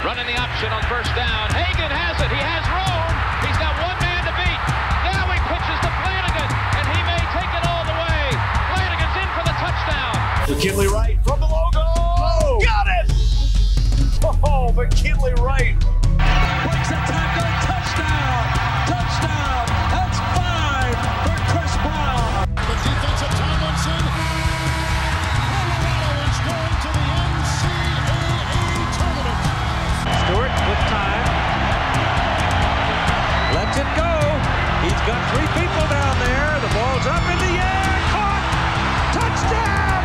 Running the option on first down. Hagan has it. He has room. He's got one man to beat. Now he pitches to Flanagan, and he may take it all the way. Flanagan's in for the touchdown. McKinley Wright from the logo. Got it! Oh, McKinley Wright. There. The ball's up in the air. Caught. Touchdown.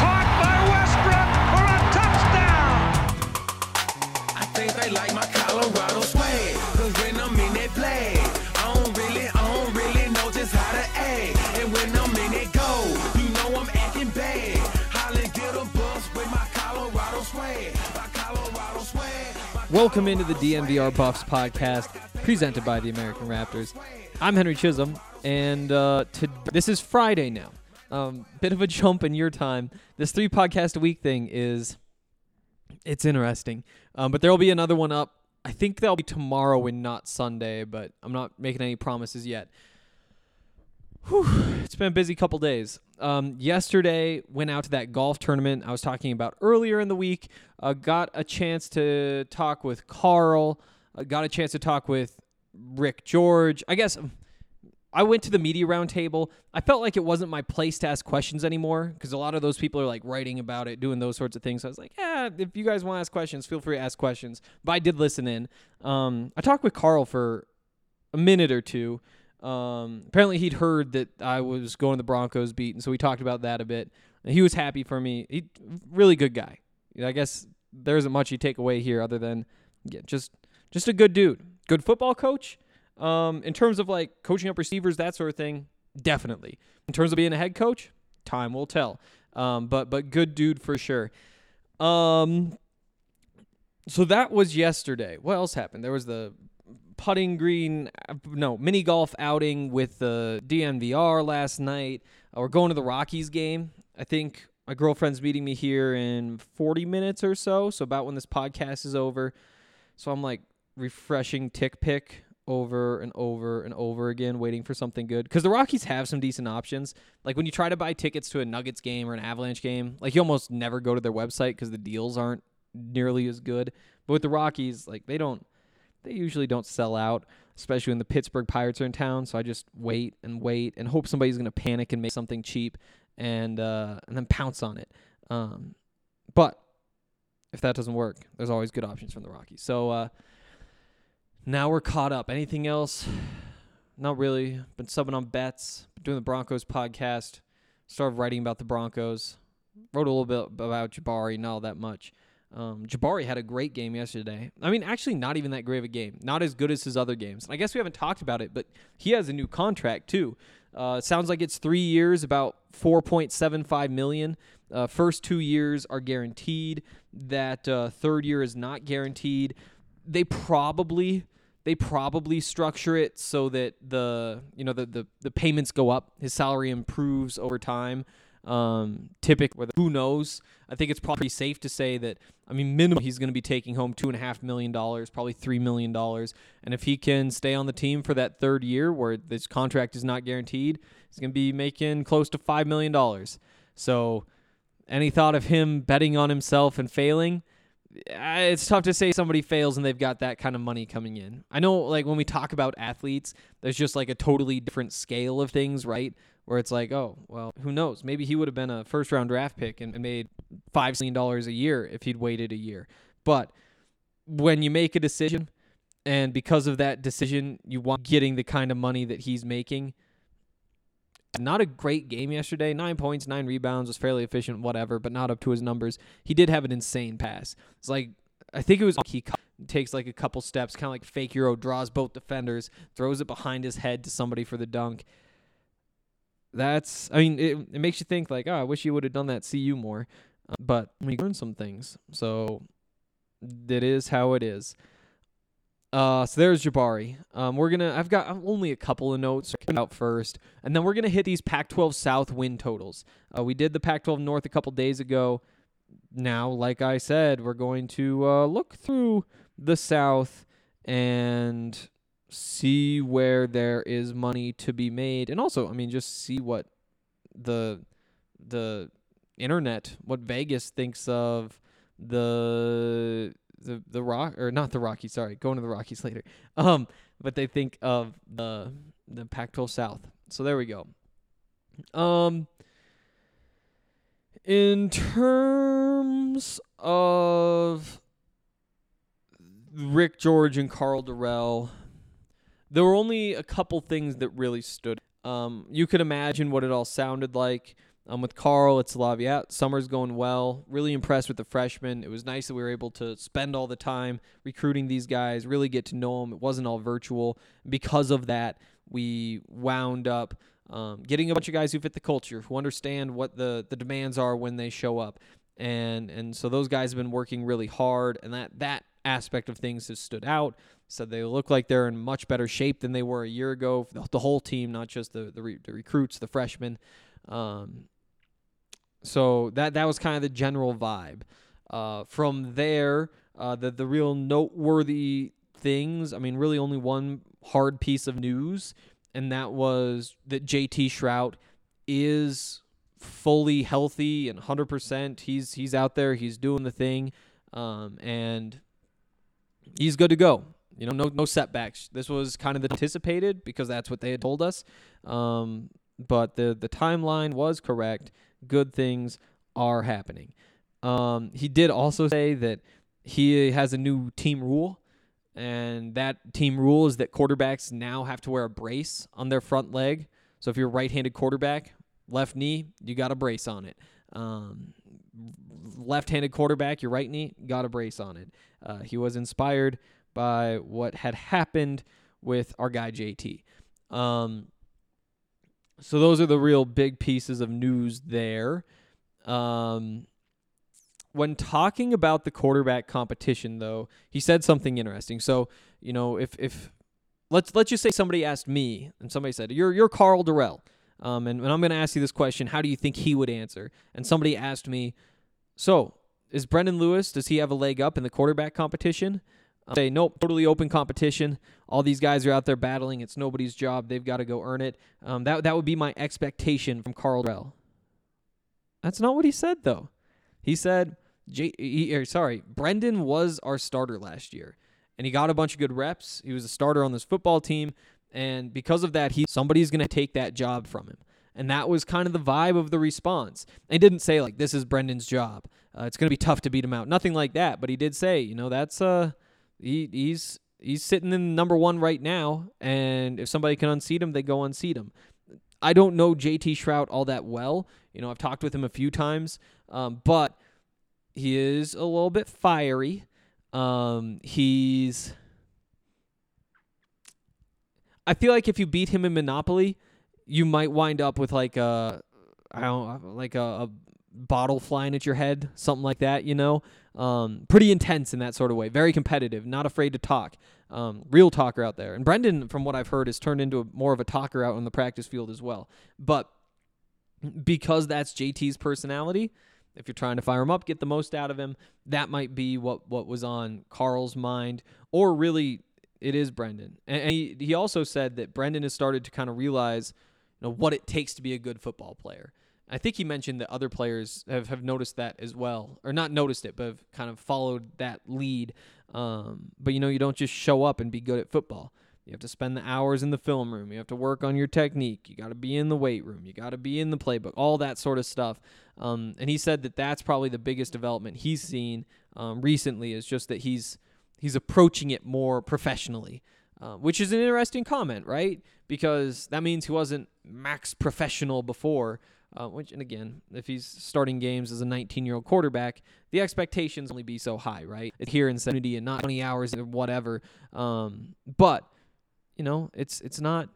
Caught by Westbrook for a touchdown. I think they like my Colorado swag. Cause when I'm in that play, I don't really, I don't really know just how to act. And when I'm in it go, you know I'm acting bad. Holly get a bus with my Colorado swag. My Colorado swag. My Welcome into the DNVR Buffs podcast, presented by the American Raptors. I'm Henry Chisholm, and uh, to, this is Friday now. Um, bit of a jump in your time. This three podcast a week thing is it's interesting, um, but there will be another one up. I think that'll be tomorrow and not Sunday, but I'm not making any promises yet. Whew, it's been a busy couple days. Um, yesterday, went out to that golf tournament I was talking about earlier in the week. Uh, got a chance to talk with Karl. Uh, got a chance to talk with Rick George. I guess I went to the media roundtable. I felt like it wasn't my place to ask questions anymore because a lot of those people are like writing about it, doing those sorts of things. So I was like, yeah, if you guys want to ask questions, feel free to ask questions. But I did listen in. Um, I talked with Karl for a minute or two. Um, apparently, he'd heard that I was going to the Broncos beat, and so we talked about that a bit. He was happy for me. He really good guy. I guess there isn't much you take away here other than yeah, just just a good dude, good football coach. Um, in terms of like coaching up receivers, that sort of thing, definitely. In terms of being a head coach, time will tell. Um, but but good dude for sure. Um, so that was yesterday. What else happened? There was the putting green, no, mini golf outing with the DNVR last night. Uh, we're going to the Rockies game. I think my girlfriend's meeting me here in 40 minutes or so. So about when this podcast is over. So I'm like refreshing TickPick over and over and over again, waiting for something good. Because the Rockies have some decent options. Like when you try to buy tickets to a Nuggets game or an Avalanche game, like you almost never go to their website because the deals aren't nearly as good. But with the Rockies, like they don't, they usually don't sell out, especially when the Pittsburgh Pirates are in town. So I just wait and wait and hope somebody's gonna panic and make something cheap and uh, and then pounce on it. Um, but if that doesn't work, there's always good options from the Rockies. So uh, now we're caught up. Anything else? Not really. Been subbing on bets. Been doing the Broncos podcast. Started writing about the Broncos. Wrote a little bit about Jabari, not all that much. Um, Jabari had a great game yesterday. I mean, actually, not even that great of a game. Not as good as his other games. And I guess we haven't talked about it, but he has a new contract too. Uh, sounds like it's three years, about four point seven five million. Uh, first two years are guaranteed. That uh, third year is not guaranteed. They probably they probably structure it so that the you know the the, the payments go up. His salary improves over time. Um, typically, who knows? I think it's probably safe to say that. I mean, minimum he's going to be taking home two and a half million dollars, probably three million dollars. And if he can stay on the team for that third year, where this contract is not guaranteed, he's going to be making close to five million dollars. So, any thought of him betting on himself and failing? It's tough to say somebody fails and they've got that kind of money coming in. I know, like when we talk about athletes, there's just like a totally different scale of things, right? Where it's like, oh, well, who knows? Maybe he would have been a first round draft pick and, made five million dollars a year if he'd waited a year. But when you make a decision, and because of that decision, you want getting the kind of money that he's making. Not a great game yesterday. Nine points, nine rebounds, was fairly efficient, whatever, but not up to his numbers. He did have an insane pass. It's like I think it was he takes like a couple steps, kind of like fake euro, draws both defenders, throws it behind his head to somebody for the dunk. That's, I mean, it, it makes you think like, oh, I wish you would have done that CU more, uh, but we learned some things. So that is how it is. Uh, so there's Jabari. Um, we're gonna. I've got only a couple of notes out first, and then we're gonna hit these Pac-12 South win totals. Uh, we did the Pac-12 North a couple days ago. Now, like I said, we're going to uh, look through the South and see where there is money to be made, and also, I mean, just see what the the internet, what Vegas thinks of the the the rock or not the Rockies. Sorry, going to the Rockies later. Um, but they think of the the Pac-12 South. So there we go. Um, in terms of Rick George and Karl Dorrell, there were only a couple things that really stood. Um, you could imagine what it all sounded like. Um, with Karl, it's yeah, Summer's going well. Really impressed with the freshmen. It was nice that we were able to spend all the time recruiting these guys, really get to know them. It wasn't all virtual. Because of that, we wound up um, getting a bunch of guys who fit the culture, who understand what the, the demands are when they show up. And and so those guys have been working really hard, and that that aspect of things has stood out. So they look like they're in much better shape than they were a year ago. The, the whole team, not just the the, re, the recruits, the freshmen. Um, so that that was kind of the general vibe. Uh, from there, uh, the the real noteworthy things. I mean, really only one hard piece of news, and that was that JT Shrout is fully healthy and 100%. He's he's out there. He's doing the thing, um, and he's good to go. You know, no no setbacks. This was kind of anticipated because that's what they had told us. Um, but the the timeline was correct good things are happening. Um, he did also say that he has a new team rule, and that team rule is that quarterbacks now have to wear a brace on their front leg. So if you're a right-handed quarterback, left knee, you got a brace on it. Um, left-handed quarterback, your right knee, got a brace on it. Uh, he was inspired by what had happened with our guy JT. Um, so those are the real big pieces of news there. Um, when talking about the quarterback competition, though, he said something interesting. So you know, if if let's let's just say somebody asked me and somebody said, "You're you're Karl Dorrell," um, and, and I'm going to ask you this question: How do you think he would answer? And somebody asked me, "So is Brendan Lewis? Does he have a leg up in the quarterback competition?" Say nope, totally open competition. All these guys are out there battling. It's nobody's job. They've got to go earn it. Um, that that would be my expectation from Karl Dorrell. That's not what he said though. He said, J- he, er, sorry, Brendan was our starter last year, and he got a bunch of good reps. He was a starter on this football team, and because of that, he somebody's going to take that job from him. And that was kind of the vibe of the response. They didn't say like this is Brendan's job. Uh, it's going to be tough to beat him out. Nothing like that. But he did say, you know, that's uh he he's he's sitting in number one right now, and if somebody can unseat him, they go unseat him. I don't know JT Shrout all that well. You know, I've talked with him a few times, um, but he is a little bit fiery. Um, he's. I feel like if you beat him in Monopoly, you might wind up with like a, I don't like a, a bottle flying at your head, something like that. You know, um, pretty intense in that sort of way. Very competitive, not afraid to talk. Um, real talker out there. And Brendan, from what I've heard, has turned into a, more of a talker out on the practice field as well. But because that's JT's personality, if you're trying to fire him up, get the most out of him, that might be what, what was on Karl's mind. Or really, it is Brendan. And, and he, he also said that Brendan has started to kind of realize you know, what it takes to be a good football player. I think he mentioned that other players have, have noticed that as well, or not noticed it, but have kind of followed that lead. Um, but you know, you don't just show up and be good at football. You have to spend the hours in the film room. You have to work on your technique. You got to be in the weight room. You got to be in the playbook. All that sort of stuff. Um, and he said that that's probably the biggest development he's seen um, recently is just that he's he's approaching it more professionally, uh, which is an interesting comment, right? Because that means he wasn't max professional before. Uh, which, and again, if he's starting games as a 19 year old quarterback, the expectations only be so high, right? Adherence, and not 20 hours or whatever. Um, but you know, it's it's not.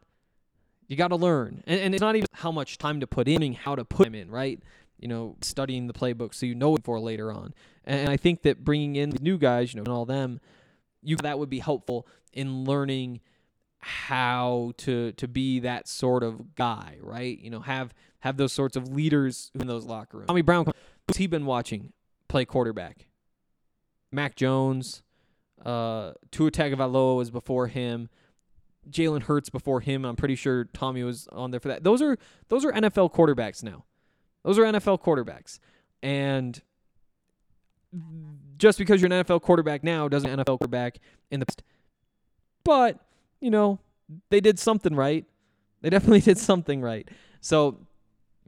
You got to learn, and, and it's not even how much time to put in, how to put them in, right? You know, studying the playbook so you know it for later on. And I think that bringing in new guys, you know, and all them, you that would be helpful in learning how to to be that sort of guy, right? You know, have have those sorts of leaders in those locker rooms. Tommy Brown, who's he been watching play quarterback? Mac Jones, uh, Tua Tagovailoa was before him. Jalen Hurts before him. I'm pretty sure Tommy was on there for that. Those are those are NFL quarterbacks now. Those are NFL quarterbacks, and just because you're an NFL quarterback now doesn't NFL quarterback in the past. But you know they did something right. They definitely did something right. So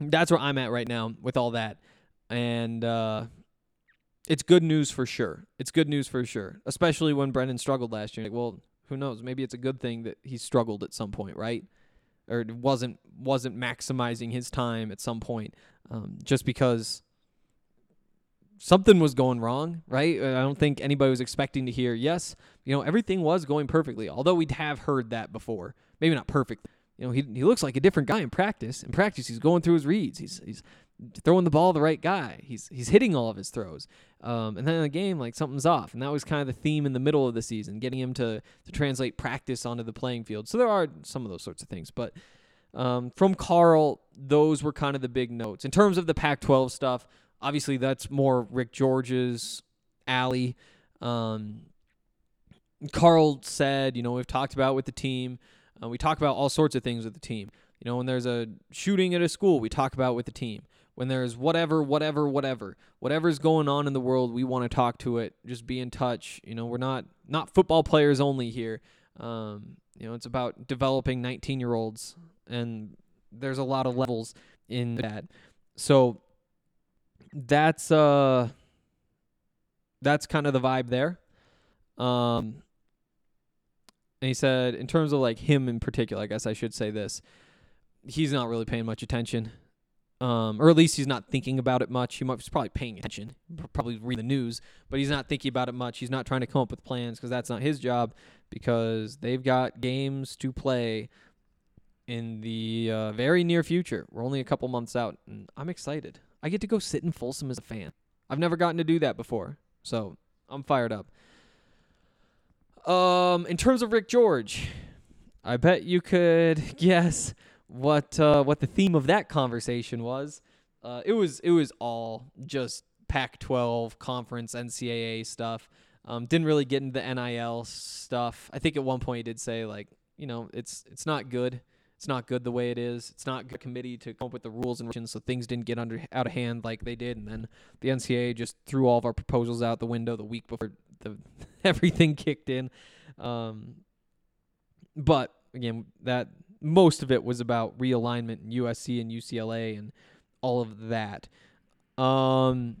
that's where I'm at right now with all that, and uh, it's good news for sure. It's good news for sure, especially when Brendan struggled last year. Like, well, who knows? Maybe it's a good thing that he struggled at some point, right? Or wasn't wasn't maximizing his time at some point, um, just because something was going wrong, right? I don't think anybody was expecting to hear, yes, you know, everything was going perfectly. Although we'd have heard that before, maybe not perfect. You know, he he looks like a different guy in practice. In practice, he's going through his reads. He's he's throwing the ball the right guy. He's he's hitting all of his throws. Um, and then in the game, like something's off, and that was kind of the theme in the middle of the season, getting him to to translate practice onto the playing field. So there are some of those sorts of things, but um, from Karl, those were kind of the big notes in terms of the Pac-12 stuff. Obviously, that's more Rick George's alley. Um, Karl said, you know, we've talked about with the team. Uh, we talk about all sorts of things with the team. You know, when there's a shooting at a school, we talk about with the team when there's whatever, whatever, whatever, whatever's going on in the world, we want to talk to it. Just be in touch. You know, we're not not football players only here. Um, you know, it's about developing 19 year olds, and there's a lot of levels in that. So that's uh that's kind of the vibe there. Um, and he said, in terms of like him in particular, I guess I should say this. He's not really paying much attention um, or at least he's not thinking about it much. He might, he's probably paying attention, probably read the news, but he's not thinking about it much. He's not trying to come up with plans because that's not his job. Because they've got games to play in the uh, very near future. We're only a couple months out, and I'm excited. I get to go sit in Folsom as a fan. I've never gotten to do that before, so I'm fired up. Um, in terms of Rick George, I bet you could guess what uh, what the theme of that conversation was. Uh, it was it was all just Pac-12 conference NCAA stuff. Um, didn't really get into the NIL stuff. I think at one point he did say like, you know, it's it's not good. It's not good the way it is. It's not good committee to come up with the rules and so things didn't get under out of hand like they did, and then the NCAA just threw all of our proposals out the window the week before the everything kicked in. Um, but again, that most of it was about realignment in USC and UCLA and all of that. Um,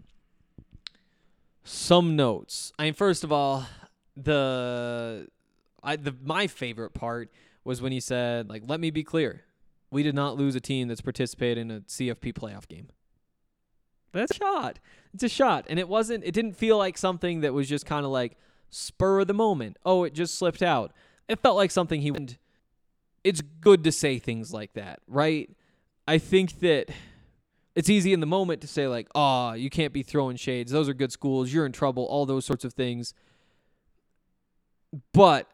some notes. I mean, first of all, the I the my favorite part was when he said, like, let me be clear. We did not lose a team that's participated in a CFP playoff game. That's a shot. It's a shot. And it wasn't it didn't feel like something that was just kind of like spur of the moment. Oh, it just slipped out. It felt like something he went it's good to say things like that, right? I think that it's easy in the moment to say like, "Oh, you can't be throwing shades. Those are good schools. You're in trouble." All those sorts of things. But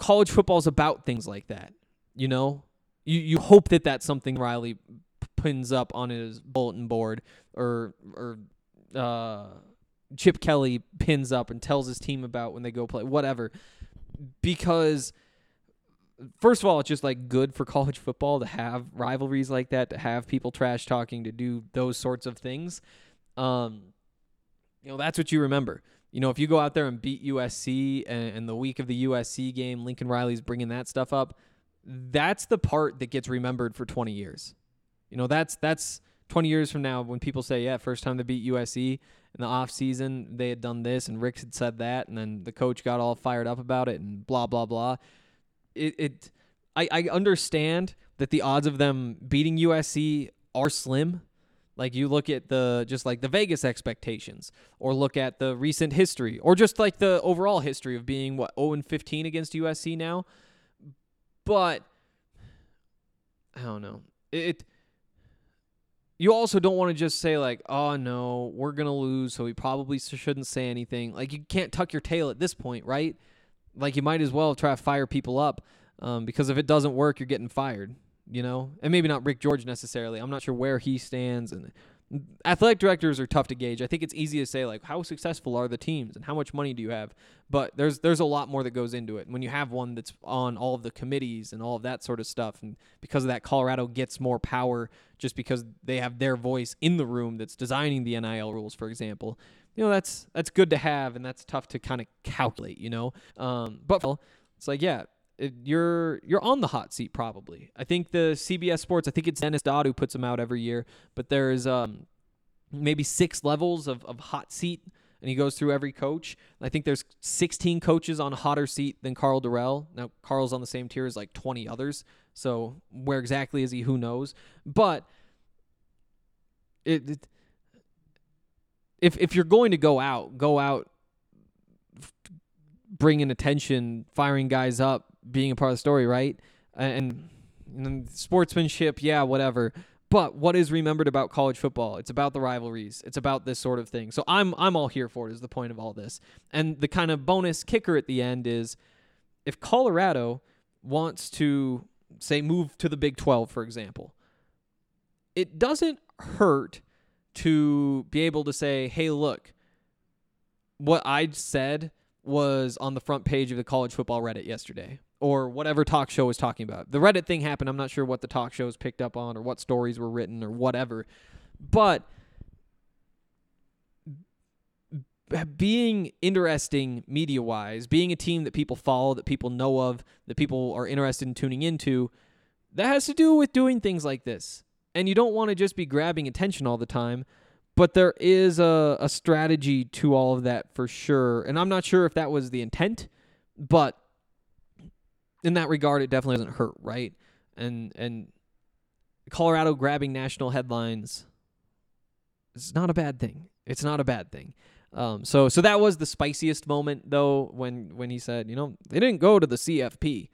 college football is about things like that. You know, you you hope that that's something Riley pins up on his bulletin board or or uh, Chip Kelly pins up and tells his team about when they go play whatever, because first of all, it's just like good for college football to have rivalries like that, to have people trash talking, to do those sorts of things. Um, you know, that's what you remember. You know, if you go out there and beat USC and, and the week of the USC game, Lincoln Riley's bringing that stuff up. That's the part that gets remembered for 20 years. You know, that's that's 20 years from now when people say, yeah, first time they beat USC in the off season, they had done this and Rick had said that, and then the coach got all fired up about it and blah blah blah. It, it I, I understand that the odds of them beating USC are slim. Like you look at the just like the Vegas expectations, or look at the recent history, or just like the overall history of being what 0 and 15 against USC now. But I don't know. It, you also don't want to just say like, "Oh no, we're gonna lose, so we probably shouldn't say anything." Like you can't tuck your tail at this point, right? Like you might as well try to fire people up, um, because if it doesn't work, you're getting fired. You know, and maybe not Rick George necessarily. I'm not sure where he stands, and athletic directors are tough to gauge. I think it's easy to say like, how successful are the teams and how much money do you have? But there's there's a lot more that goes into it. And when you have one that's on all of the committees and all of that sort of stuff, and because of that, Colorado gets more power just because they have their voice in the room that's designing the NIL rules, for example. You know, that's that's good to have, and that's tough to kind of calculate. You know, um, but it's like yeah. It, you're you're on the hot seat probably. I think the CBS Sports. I think it's Dennis Dodd who puts them out every year. But there's um, maybe six levels of, of hot seat and he goes through every coach. I think there's 16 coaches on a hotter seat than Karl Dorrell. Now Karl's on the same tier as like 20 others, so where exactly is he? Who knows? But it, it if if you're going to go out, go out, bringing attention, firing guys up, being a part of the story, right? And, and sportsmanship, yeah, whatever. But what is remembered about college football? It's about the rivalries. It's about this sort of thing. So I'm I'm all here for it. Is the point of all this? And the kind of bonus kicker at the end is, if Colorado wants to say move to the Big 12, for example, it doesn't hurt to be able to say, hey, look, what I said was on the front page of the college football Reddit yesterday or whatever talk show was talking about. The Reddit thing happened. I'm not sure what the talk shows picked up on or what stories were written or whatever. But being interesting media wise, being a team that people follow, that people know of, that people are interested in tuning into, that has to do with doing things like this. And you don't want to just be grabbing attention all the time, but there is a, a strategy to all of that for sure. And I'm not sure if that was the intent, but in that regard, it definitely doesn't hurt, right? And and Colorado grabbing national headlines is not a bad thing. It's not a bad thing. Um, so so that was the spiciest moment though when when he said, you know, they didn't go to the CFP.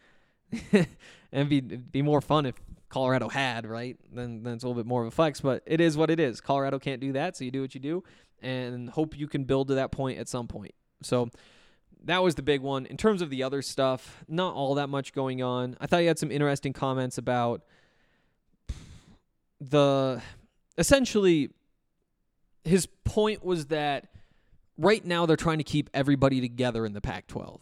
and be, be more fun if Colorado had, right? Then then it's a little bit more of a flex, but it is what it is. Colorado can't do that, so you do what you do and hope you can build to that point at some point. So that was the big one. In terms of the other stuff, not all that much going on. I thought you had some interesting comments about the essentially his point was that right now they're trying to keep everybody together in the Pac 12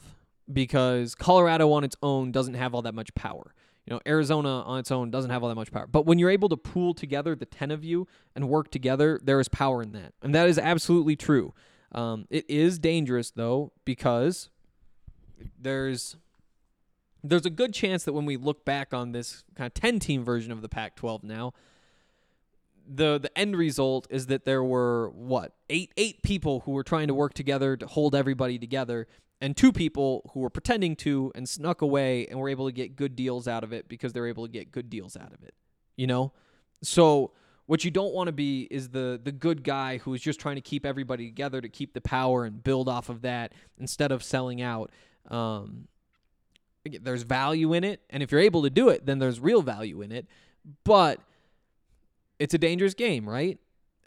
because Colorado on its own doesn't have all that much power. You know, Arizona on its own doesn't have all that much power. But when you're able to pool together the 10 of you and work together, there is power in that. And that is absolutely true. Um, it is dangerous though because there's there's a good chance that when we look back on this kind of 10 team version of the Pac-12 now, the the end result is that there were what eight eight people who were trying to work together to hold everybody together, and two people who were pretending to and snuck away and were able to get good deals out of it because they're able to get good deals out of it. You know, so what you don't want to be is the the good guy who is just trying to keep everybody together to keep the power and build off of that instead of selling out. Um, there's value in it, and if you're able to do it, then there's real value in it. But it's a dangerous game, right?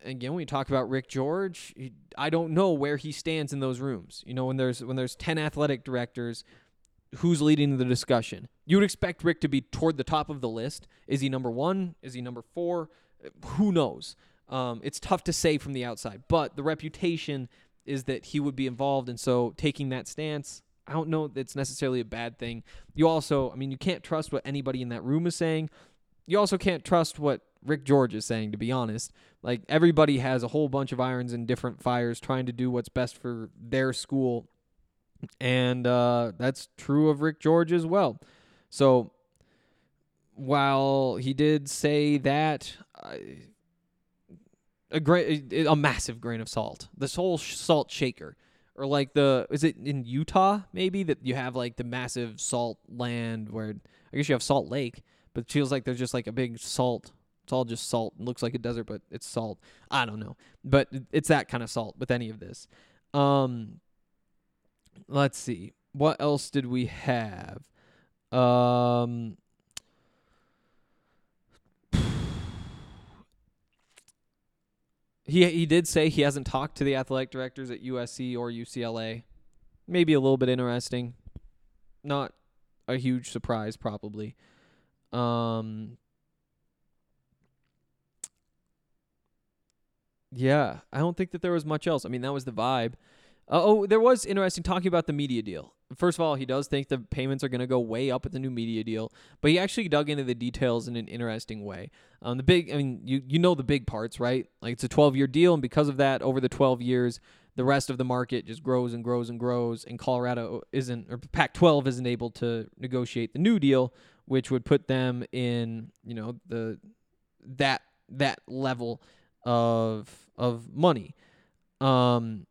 Again, when we talk about Rick George, he, I don't know where he stands in those rooms. You know, when there's when there's ten athletic directors, who's leading the discussion? You would expect Rick to be toward the top of the list. Is he number one? Is he number four? who knows? Um, it's tough to say from the outside, but the reputation is that he would be involved, and so taking that stance, I don't know that's necessarily a bad thing. You also, I mean, you can't trust what anybody in that room is saying. You also can't trust what Rick George is saying, to be honest. Like, everybody has a whole bunch of irons in different fires trying to do what's best for their school. And uh, that's true of Rick George as well. So, while he did say that, a great, a massive grain of salt. This whole salt shaker, or like the, is it in Utah maybe that you have like the massive salt land where I guess you have Salt Lake, but it feels like there's just like a big salt. It's all just salt. It looks like a desert, but it's salt. I don't know, but it's that kind of salt with any of this. Um, let's see, what else did we have? Um. He he did say he hasn't talked to the athletic directors at USC or UCLA. Maybe a little bit interesting. Not a huge surprise probably. Um Yeah, I don't think that there was much else. I mean, that was the vibe. Uh, oh, there was interesting talking about the media deal. First of all, he does think the payments are going to go way up with the new media deal, but he actually dug into the details in an interesting way. Um, the big, I mean, you you know the big parts, right? Like it's a 12 year deal, and because of that, over the 12 years, the rest of the market just grows and grows and grows, and Colorado isn't, or Pac-12 isn't able to negotiate the new deal, which would put them in, you know, the that that level of of money. Um,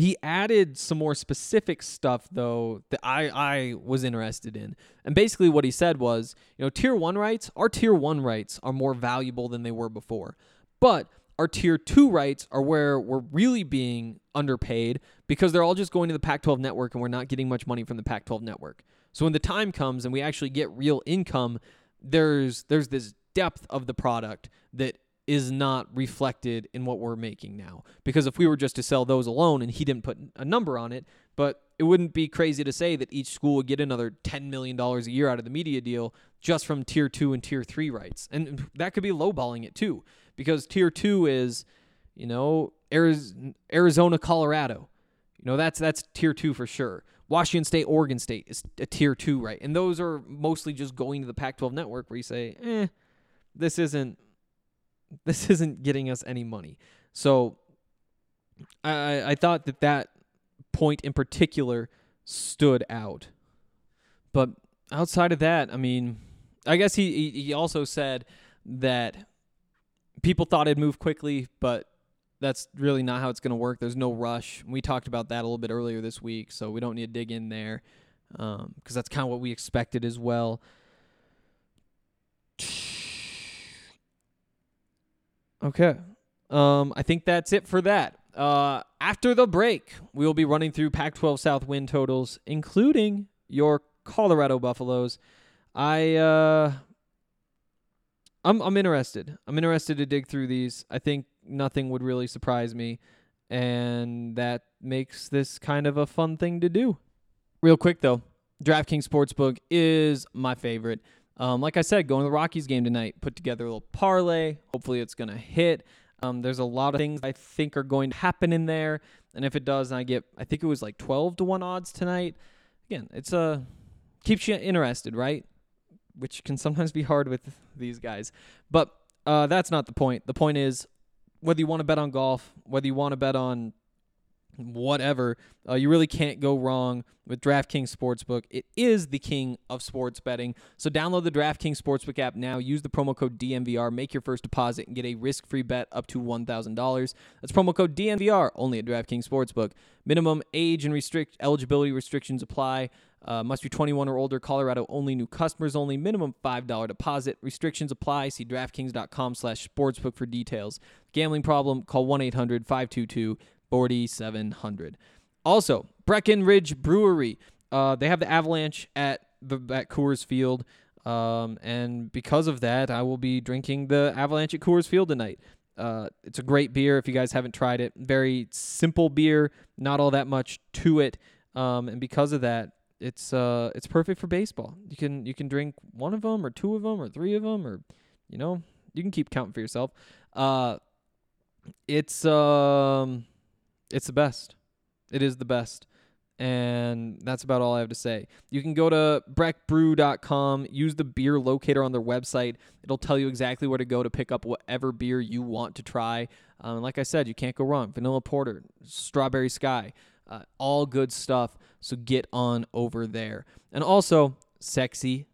he added some more specific stuff though that I I was interested in. And basically what he said was, you know, tier 1 rights, our tier 1 rights are more valuable than they were before. But our tier 2 rights are where we're really being underpaid because they're all just going to the Pac-12 network and we're not getting much money from the Pac-12 network. So when the time comes and we actually get real income, there's there's this depth of the product that is not reflected in what we're making now. Because if we were just to sell those alone and he didn't put a number on it, but it wouldn't be crazy to say that each school would get another $10 million a year out of the media deal just from tier two and tier three rights. And that could be lowballing it too, because tier two is, you know, Arizona, Colorado. You know, that's that's tier two for sure. Washington State, Oregon State is a tier two, right? And those are mostly just going to the Pac 12 network where you say, eh, this isn't this isn't getting us any money. So I I thought that that point in particular stood out. But outside of that, I mean, I guess he he also said that people thought it'd move quickly, but that's really not how it's going to work. There's no rush. We talked about that a little bit earlier this week, so we don't need to dig in there because um, that's kind of what we expected as well. Okay. Um, I think that's it for that. Uh, after the break, we will be running through Pac 12 South win totals, including your Colorado Buffaloes. I, uh, I'm, I'm interested. I'm interested to dig through these. I think nothing would really surprise me. And that makes this kind of a fun thing to do. Real quick, though, DraftKings Sportsbook is my favorite. Um, like I said, going to the Rockies game tonight, put together a little parlay. Hopefully, it's going to hit. Um, there's a lot of things I think are going to happen in there, and if it does, I get I think it was like 12 to one odds tonight. Again, it's a uh, keeps you interested, right? Which can sometimes be hard with these guys, but uh, that's not the point. The point is whether you want to bet on golf, whether you want to bet on whatever. Uh, you really can't go wrong with DraftKings Sportsbook. It is the king of sports betting. So download the DraftKings Sportsbook app now. Use the promo code DNVR. Make your first deposit and get a risk-free bet up to $1,000. That's promo code DNVR only at DraftKings Sportsbook. Minimum age and restrict eligibility restrictions apply. Uh, must be 21 or older. Colorado only. New customers only. Minimum $5 deposit. Restrictions apply. See DraftKings.com slash sportsbook for details. Gambling problem? Call 1-800-522 4700. Also, Breckenridge Brewery. Uh, they have the Avalanche at the at Coors Field. Um, and because of that, I will be drinking the Avalanche at Coors Field tonight. Uh, it's a great beer if you guys haven't tried it. Very simple beer, not all that much to it. Um, and because of that, it's uh, it's perfect for baseball. You can you can drink one of them or two of them or three of them or you know you can keep counting for yourself. Uh, it's um it's the best. It is the best. And that's about all I have to say. You can go to breckbrew.com, use the beer locator on their website. It'll tell you exactly where to go to pick up whatever beer you want to try. Um, like I said, you can't go wrong. Vanilla Porter, Strawberry Sky, uh, all good stuff. So get on over there. And also, Sexy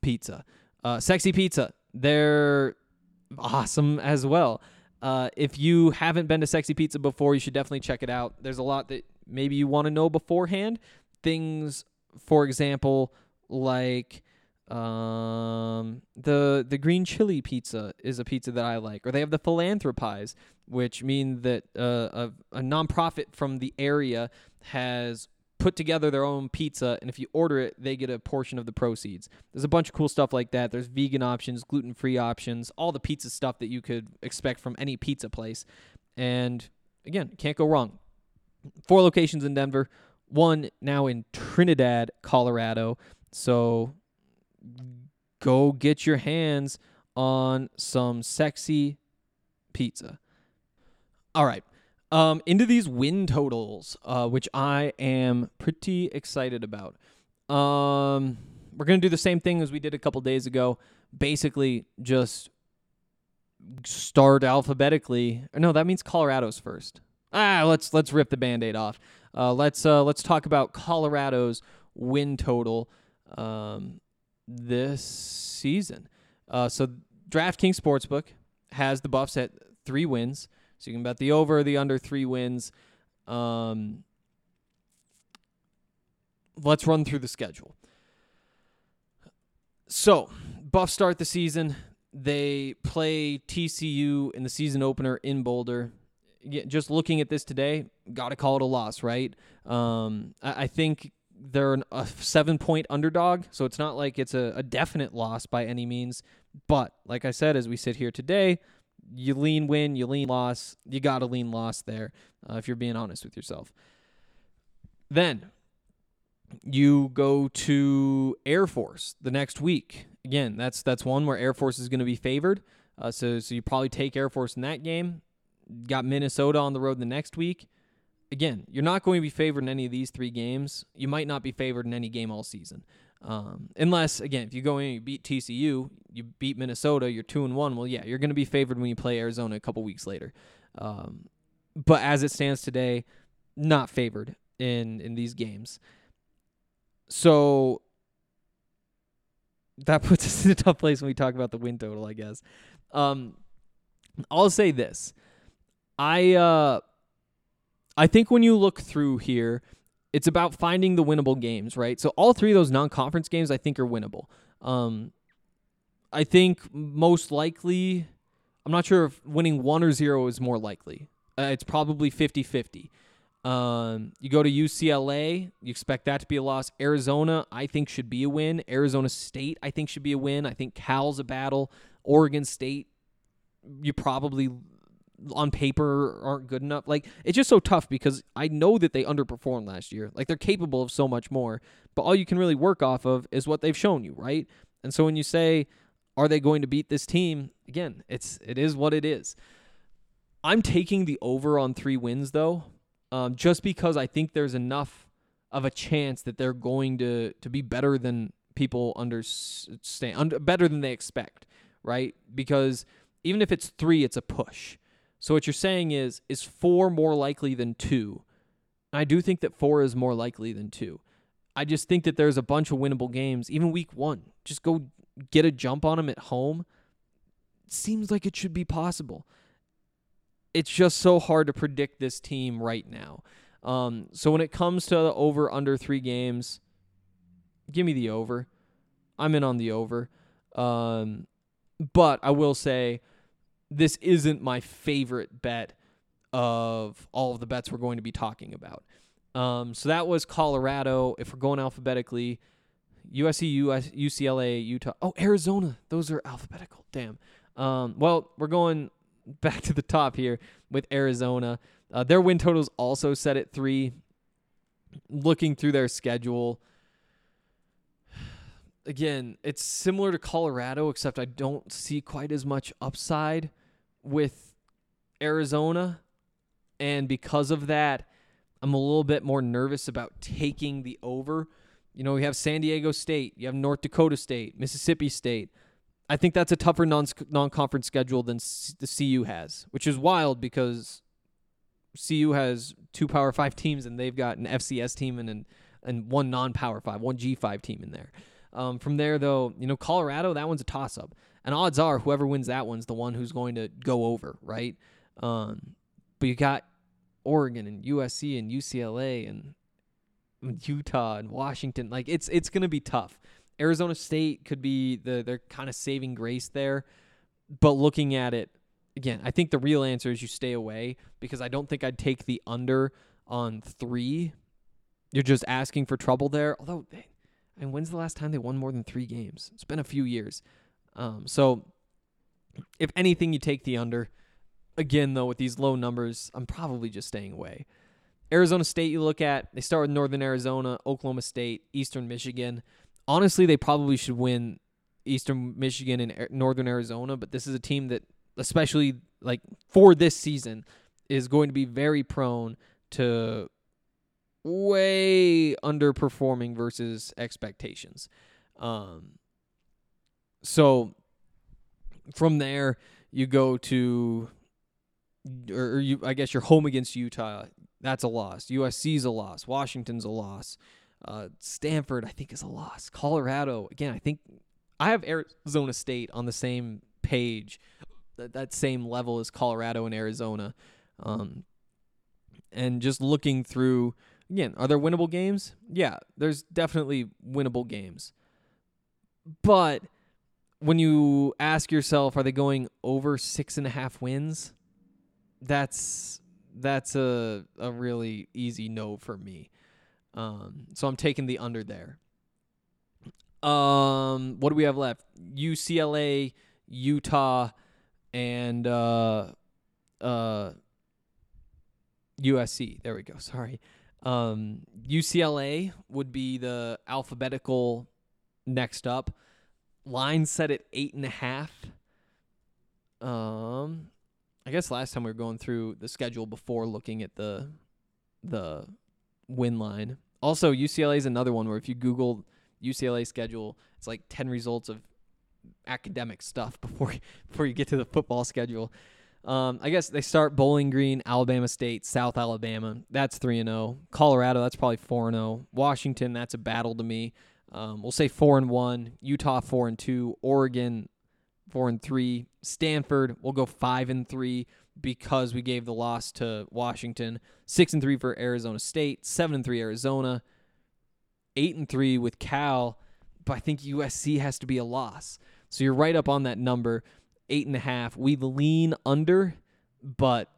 Pizza. Uh, Sexy Pizza, they're awesome as well. Uh, if you haven't been to Sexy Pizza before, you should definitely check it out. There's a lot that maybe you want to know beforehand. Things, for example, like um, the the green chili pizza is a pizza that I like, or they have the philanthropies, which mean that uh, a, a nonprofit from the area has put together their own pizza, and if you order it, they get a portion of the proceeds. There's a bunch of cool stuff like that. There's vegan options, gluten free options, all the pizza stuff that you could expect from any pizza place. And again, can't go wrong. Four locations in Denver, one now in Trinidad, Colorado. So go get your hands on some sexy pizza. All right. Um, into these win totals, uh, which I am pretty excited about. Um, we're gonna do the same thing as we did a couple days ago. Basically, just start alphabetically. No, that means Colorado's first. Ah, let's let's rip the band-aid off. Uh, let's uh, let's talk about Colorado's win total um, this season. Uh, so DraftKings Sportsbook has the Buffs at three wins. So you can bet the over, the under three wins. Um, let's run through the schedule. So, Buff start the season. They play TCU in the season opener in Boulder. Yeah, just looking at this today, got to call it a loss, right? Um, I, I think they're an, a seven point underdog, so it's not like it's a, a definite loss by any means. But like I said, as we sit here today, you lean win, you lean loss. You got to lean loss there uh, if you're being honest with yourself. Then you go to Air Force the next week. Again, that's that's one where Air Force is going to be favored. Uh, so so you probably take Air Force in that game. Got Minnesota on the road the next week. Again, you're not going to be favored in any of these three games. You might not be favored in any game all season. Um, unless again, if you go in and you beat TCU, you beat Minnesota, you're two and one. Well, yeah, you're going to be favored when you play Arizona a couple weeks later. Um, but as it stands today, not favored in in these games. So that puts us in a tough place when we talk about the win total, I guess. Um, I'll say this: I uh, I think when you look through here it's about finding the winnable games, right? So all three of those non-conference games I think are winnable. Um, I think most likely, I'm not sure if winning one or zero is more likely. Uh, it's probably 50-50. Um, you go to UCLA, you expect that to be a loss. Arizona, I think should be a win. Arizona State, I think should be a win. I think Cal's a battle. Oregon State, you probably on paper aren't good enough. Like it's just so tough because I know that they underperformed last year. Like they're capable of so much more, but all you can really work off of is what they've shown you, right? And so when you say are they going to beat this team? Again, it's it is what it is. I'm taking the over on 3 wins though, um, just because I think there's enough of a chance that they're going to to be better than people understand, under, better than they expect, right? Because even if it's 3, it's a push so what you're saying is is 4 more likely than 2? I do think that 4 is more likely than 2. I just think that there's a bunch of winnable games even week 1. Just go get a jump on them at home. Seems like it should be possible. It's just so hard to predict this team right now. Um, so when it comes to the over under 3 games, give me the over. I'm in on the over. Um, but I will say this isn't my favorite bet of all of the bets we're going to be talking about. Um, so that was Colorado. If we're going alphabetically, USC, US, UCLA, Utah. Oh, Arizona. Those are alphabetical. Damn. Um, well, we're going back to the top here with Arizona. Uh, their win totals also set at three. Looking through their schedule, again, it's similar to Colorado, except I don't see quite as much upside with Arizona. And because of that, I'm a little bit more nervous about taking the over. You know, we have San Diego State, you have North Dakota State, Mississippi State. I think that's a tougher non non conference schedule than the CU has, which is wild because CU has two Power Five teams and they've got an FCS team and an, and one non Power Five, one G five team in there. Um, from there, though, you know, Colorado, that one's a toss up, and odds are whoever wins that one's the one who's going to go over, right? Um, but you got Oregon and USC and UCLA and Utah and Washington. Like it's it's gonna be tough. Arizona State could be the their kind of saving grace there, but looking at it again, I think the real answer is you stay away because I don't think I'd take the under on three. You're just asking for trouble there. Although, mean, when's the last time they won more than three games? It's been a few years. Um, so, if anything, you take the under. Again, though, with these low numbers, I'm probably just staying away. Arizona State, you look at, they start with Northern Arizona, Oklahoma State, Eastern Michigan. Honestly, they probably should win Eastern Michigan and Northern Arizona, but this is a team that, especially like for this season, is going to be very prone to way underperforming versus expectations. Um, so from there, you go to, or you, I guess you're home against Utah. That's a loss. USC's a loss. Washington's a loss. Uh, Stanford, I think, is a loss. Colorado, again, I think I have Arizona State on the same page, that, that same level as Colorado and Arizona. Um, and just looking through, again, are there winnable games? Yeah, there's definitely winnable games. But when you ask yourself, are they going over six and a half wins? That's that's a a really easy no for me. Um, so I'm taking the under there. Um, what do we have left? UCLA, Utah, and uh, uh, USC. There we go. Sorry. Um, UCLA would be the alphabetical next up. Line set at eight and a half. Um, I guess last time we were going through the schedule before looking at the the win line. Also, UCLA is another one where if you Google UCLA schedule, it's like ten results of academic stuff before before you get to the football schedule. Um, I guess they start Bowling Green, Alabama State, South Alabama. That's three and zero. Colorado, that's probably four and zero. Washington, that's a battle to me. Um, we'll say four and one. Utah four and two. Oregon four and three. Stanford, we'll go five and three because we gave the loss to Washington. Six and three for Arizona State. Seven and three Arizona. Eight and three with Cal. But I think USC has to be a loss. So you're right up on that number. Eight and a half. We lean under, but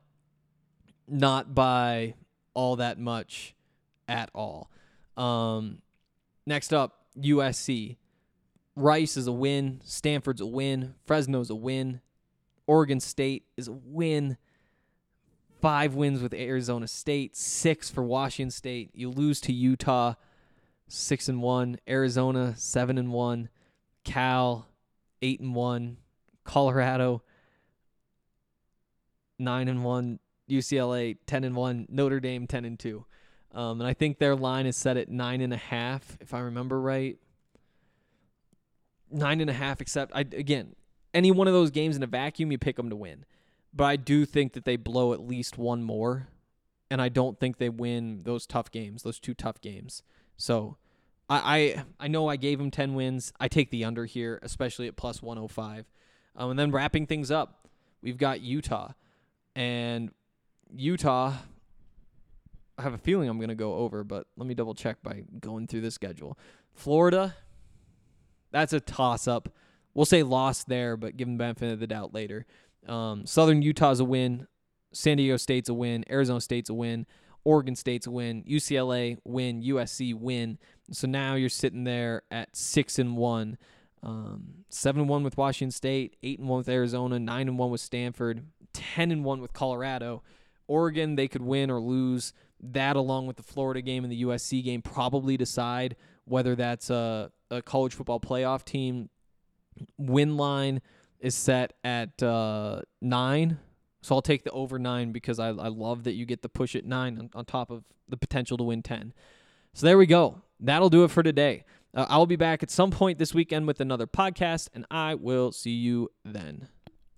not by all that much at all. Um, next up, USC. Rice is a win. Stanford's a win. Fresno's a win. Oregon State is a win. Five wins with Arizona State. Six for Washington State. You lose to Utah. Six and one. Arizona seven and one. Cal eight and one. Colorado nine and one. UCLA ten and one. Notre Dame ten and two. Um, and I think their line is set at nine and a half, if I remember right. Nine and a half, except I again, any one of those games in a vacuum, you pick them to win. But I do think that they blow at least one more, and I don't think they win those tough games, those two tough games. So, I I, I know I gave them ten wins. I take the under here, especially at plus one hundred five. Um, and then wrapping things up, we've got Utah, and Utah. I have a feeling I'm going to go over, but let me double check by going through the schedule. Florida, that's a toss up. We'll say loss there, but give them the benefit of the doubt later. Um, Southern Utah's a win. San Diego State's a win. Arizona State's a win. Oregon State's a win. UCLA win. USC win. So now you're sitting there at six and one. Um, seven and one with Washington State, eight and one with Arizona, nine and one with Stanford, ten and one with Colorado. Oregon, they could win or lose. That, along with the Florida game and the USC game, probably decide whether that's a, a college football playoff team. Win line is set at uh, nine. So I'll take the over nine because I, I love that you get the push at nine on, on top of the potential to win 10. So there we go. That'll do it for today. Uh, I'll be back at some point this weekend with another podcast, and I will see you then.